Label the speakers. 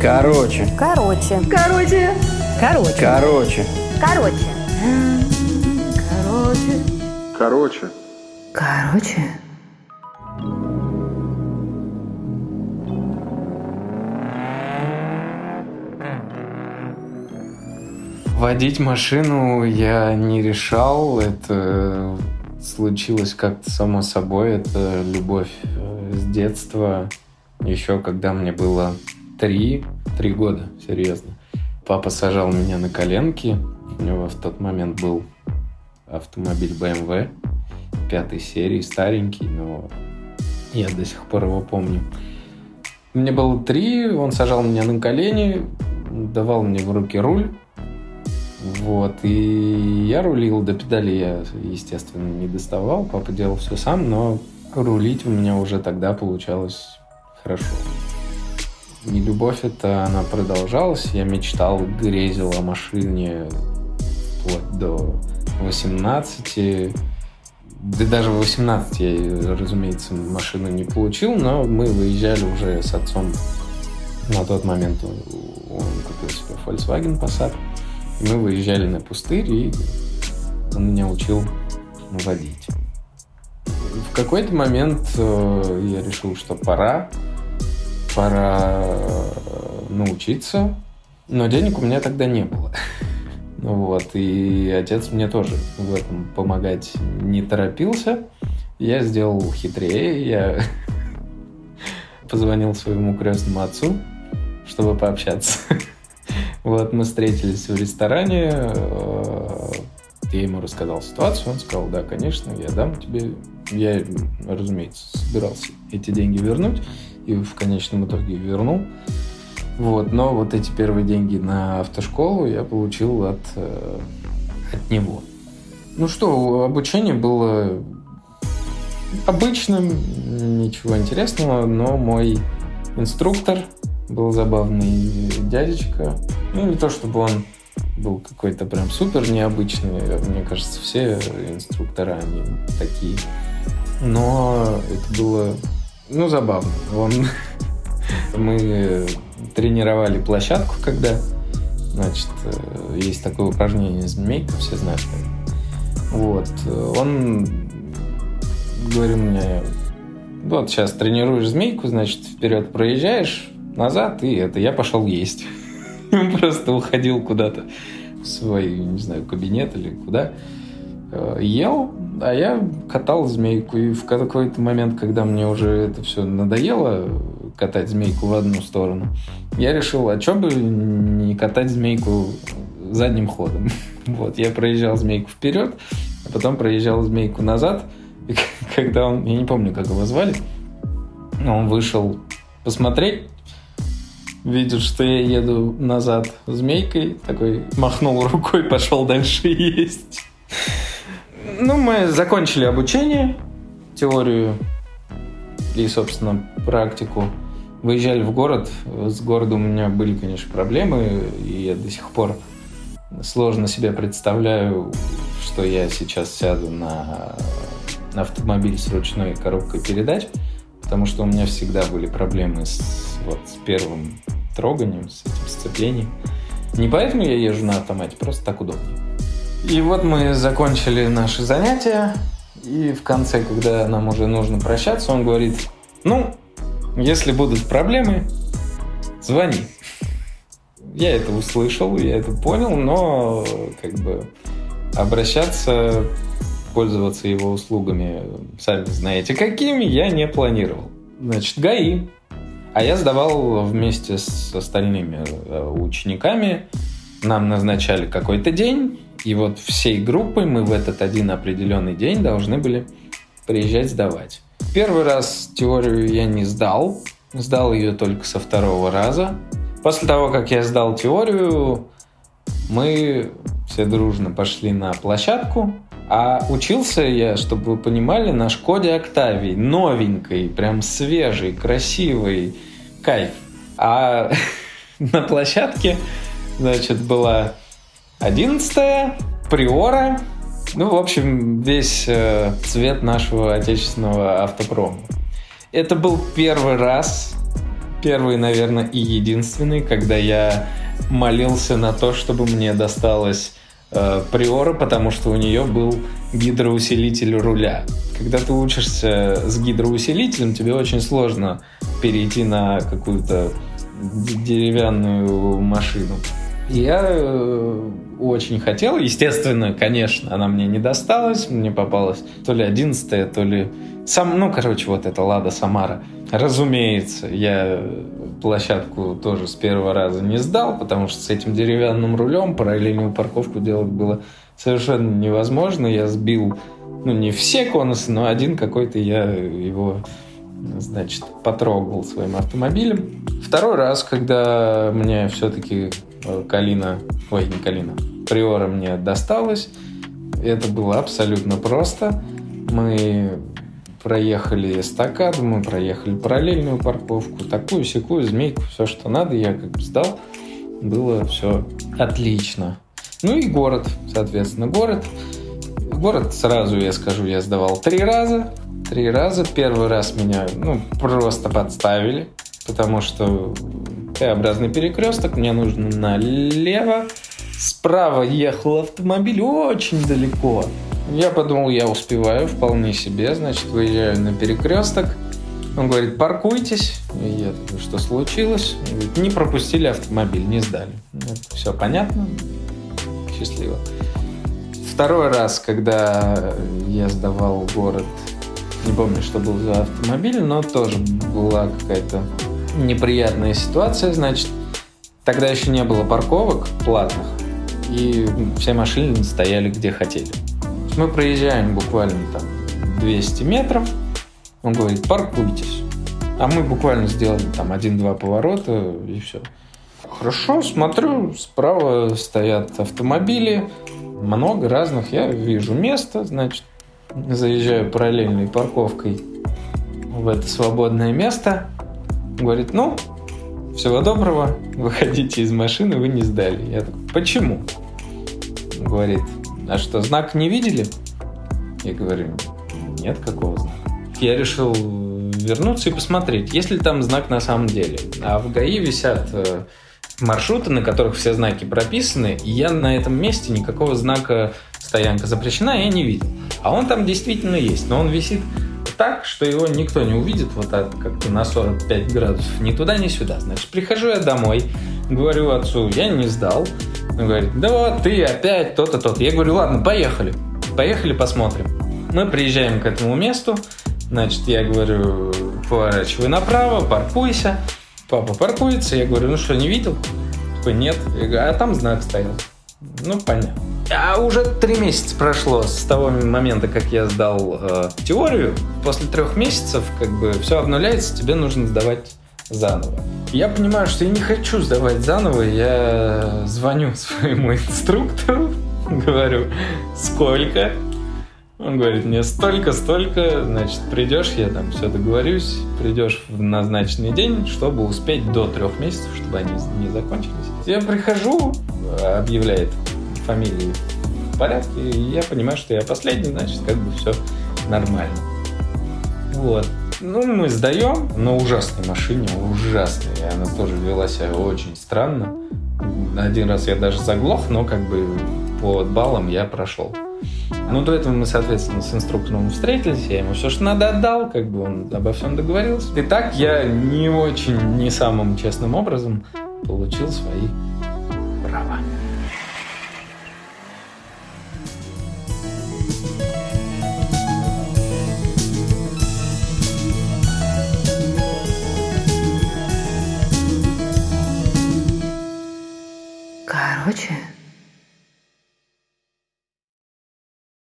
Speaker 1: Короче.
Speaker 2: Короче.
Speaker 3: Короче.
Speaker 2: Короче.
Speaker 1: Короче.
Speaker 2: Короче.
Speaker 3: Короче.
Speaker 4: Короче.
Speaker 2: Короче.
Speaker 1: Водить машину я не решал. Это случилось как-то само собой. Это любовь э, с детства. Еще когда мне было три, три года, серьезно. Папа сажал меня на коленки. У него в тот момент был автомобиль BMW пятой серии, старенький, но я до сих пор его помню. Мне было три, он сажал меня на колени, давал мне в руки руль, вот, и я рулил до педали, я, естественно, не доставал, папа делал все сам, но рулить у меня уже тогда получалось хорошо. И любовь эта, она продолжалась, я мечтал, грезил о машине вплоть до 18, да даже в 18 я, разумеется, машину не получил, но мы выезжали уже с отцом. На тот момент он купил себе Volkswagen Passat. И мы выезжали на пустырь, и он меня учил водить. В какой-то момент э, я решил, что пора, пора э, научиться, но денег у меня тогда не было. Вот, и отец мне тоже в этом помогать не торопился. Я сделал хитрее, я позвонил своему крестному отцу, чтобы пообщаться. Вот, мы встретились в ресторане, э, я ему рассказал ситуацию, он сказал, да, конечно, я дам тебе. Я, разумеется, собирался эти деньги вернуть, и в конечном итоге вернул. Вот, но вот эти первые деньги на автошколу я получил от, э, от него. Ну что, обучение было обычным, ничего интересного, но мой инструктор был забавный дядечка. Ну, не то чтобы он был какой-то прям супер необычный. Мне кажется, все инструктора, они такие. Но это было, ну, забавно. Он... Мы тренировали площадку, когда, значит, есть такое упражнение «Змейка», все знают. Вот. Он говорил мне, вот сейчас тренируешь змейку, значит, вперед проезжаешь, назад, и это, я пошел есть. Он просто уходил куда-то в свой, не знаю, кабинет или куда. Ел, а я катал змейку. И в какой-то момент, когда мне уже это все надоело, катать змейку в одну сторону, я решил, а что бы не катать змейку задним ходом. Вот, я проезжал змейку вперед, а потом проезжал змейку назад. И когда он, я не помню, как его звали, он вышел посмотреть, видит, что я еду назад змейкой, такой махнул рукой, пошел дальше есть. Ну, мы закончили обучение, теорию и, собственно, практику. Выезжали в город. С городом у меня были, конечно, проблемы, и я до сих пор сложно себе представляю, что я сейчас сяду на автомобиль с ручной коробкой передач, потому что у меня всегда были проблемы с, вот, с первым троганием, с этим сцеплением. Не поэтому я езжу на автомате, просто так удобнее. И вот мы закончили наши занятия, и в конце, когда нам уже нужно прощаться, он говорит, ну, если будут проблемы, звони. Я это услышал, я это понял, но как бы обращаться, пользоваться его услугами, сами знаете какими, я не планировал. Значит, ГАИ. А я сдавал вместе с остальными э, учениками. Нам назначали какой-то день, и вот всей группой мы в этот один определенный день должны были приезжать сдавать. Первый раз теорию я не сдал, сдал ее только со второго раза. После того, как я сдал теорию, мы все дружно пошли на площадку, а учился я, чтобы вы понимали, на Шкоде Октавии, новенькой, прям свежей, красивой, кайф. А на площадке, значит, была одиннадцатая, Приора, ну, в общем, весь э, цвет нашего отечественного автопрома. Это был первый раз, первый, наверное, и единственный, когда я молился на то, чтобы мне досталось э, приора, потому что у нее был гидроусилитель руля. Когда ты учишься с гидроусилителем, тебе очень сложно перейти на какую-то деревянную машину. Я э, очень хотел, естественно, конечно, она мне не досталась, мне попалась то ли одиннадцатая, то ли... Сам, ну, короче, вот это Лада Самара. Разумеется, я площадку тоже с первого раза не сдал, потому что с этим деревянным рулем параллельную парковку делать было совершенно невозможно. Я сбил, ну, не все конусы, но один какой-то я его значит, потрогал своим автомобилем. Второй раз, когда мне все-таки Калина, ой, не Калина, Приора мне досталась, это было абсолютно просто. Мы проехали эстакаду, мы проехали параллельную парковку, такую, секую, змейку, все, что надо, я как бы сдал. Было все отлично. Ну и город, соответственно, город. Город, сразу я скажу, я сдавал три раза три раза. Первый раз меня ну, просто подставили, потому что Т-образный перекресток, мне нужно налево. Справа ехал автомобиль очень далеко. Я подумал, я успеваю вполне себе, значит, выезжаю на перекресток. Он говорит, паркуйтесь. И я такой, что случилось? Он говорит, не пропустили автомобиль, не сдали. Ну, все понятно, счастливо. Второй раз, когда я сдавал город не помню, что был за автомобиль, но тоже была какая-то неприятная ситуация, значит. Тогда еще не было парковок платных, и все машины стояли где хотели. Мы проезжаем буквально там 200 метров, он говорит, паркуйтесь. А мы буквально сделали там один-два поворота и все. Хорошо, смотрю, справа стоят автомобили, много разных, я вижу место, значит, заезжаю параллельной парковкой в это свободное место. Говорит, ну, всего доброго, выходите из машины, вы не сдали. Я такой, почему? Говорит, а что, знак не видели? Я говорю, нет, какого знака? Я решил вернуться и посмотреть, есть ли там знак на самом деле. А в ГАИ висят э, маршруты, на которых все знаки прописаны, и я на этом месте никакого знака стоянка запрещена я не видел. А он там действительно есть, но он висит так, что его никто не увидит вот так как-то на 45 градусов ни туда, ни сюда. Значит, прихожу я домой, говорю отцу, я не сдал. Он говорит, да вот ты опять то-то, то-то. Я говорю, ладно, поехали. Поехали посмотрим. Мы приезжаем к этому месту. Значит, я говорю, поворачивай направо, паркуйся. Папа паркуется. Я говорю, ну что, не видел? Такой, нет. Я говорю, а там знак стоял. Ну, понятно. А уже три месяца прошло с того момента, как я сдал э, теорию. После трех месяцев как бы все обнуляется, тебе нужно сдавать заново. Я понимаю, что я не хочу сдавать заново, я звоню своему инструктору, говорю, сколько? Он говорит, мне столько, столько, значит, придешь, я там все договорюсь, придешь в назначенный день, чтобы успеть до трех месяцев, чтобы они не закончились. Я прихожу, объявляет фамилии в порядке, и я понимаю, что я последний, значит, как бы все нормально. Вот. Ну, мы сдаем на ужасной машине, ужасной. И она тоже вела себя очень странно. Один раз я даже заглох, но как бы по баллам я прошел. Ну, до этого мы, соответственно, с инструктором встретились, я ему все, что надо, отдал, как бы он обо всем договорился. И так я не очень, не самым честным образом получил свои
Speaker 2: Короче,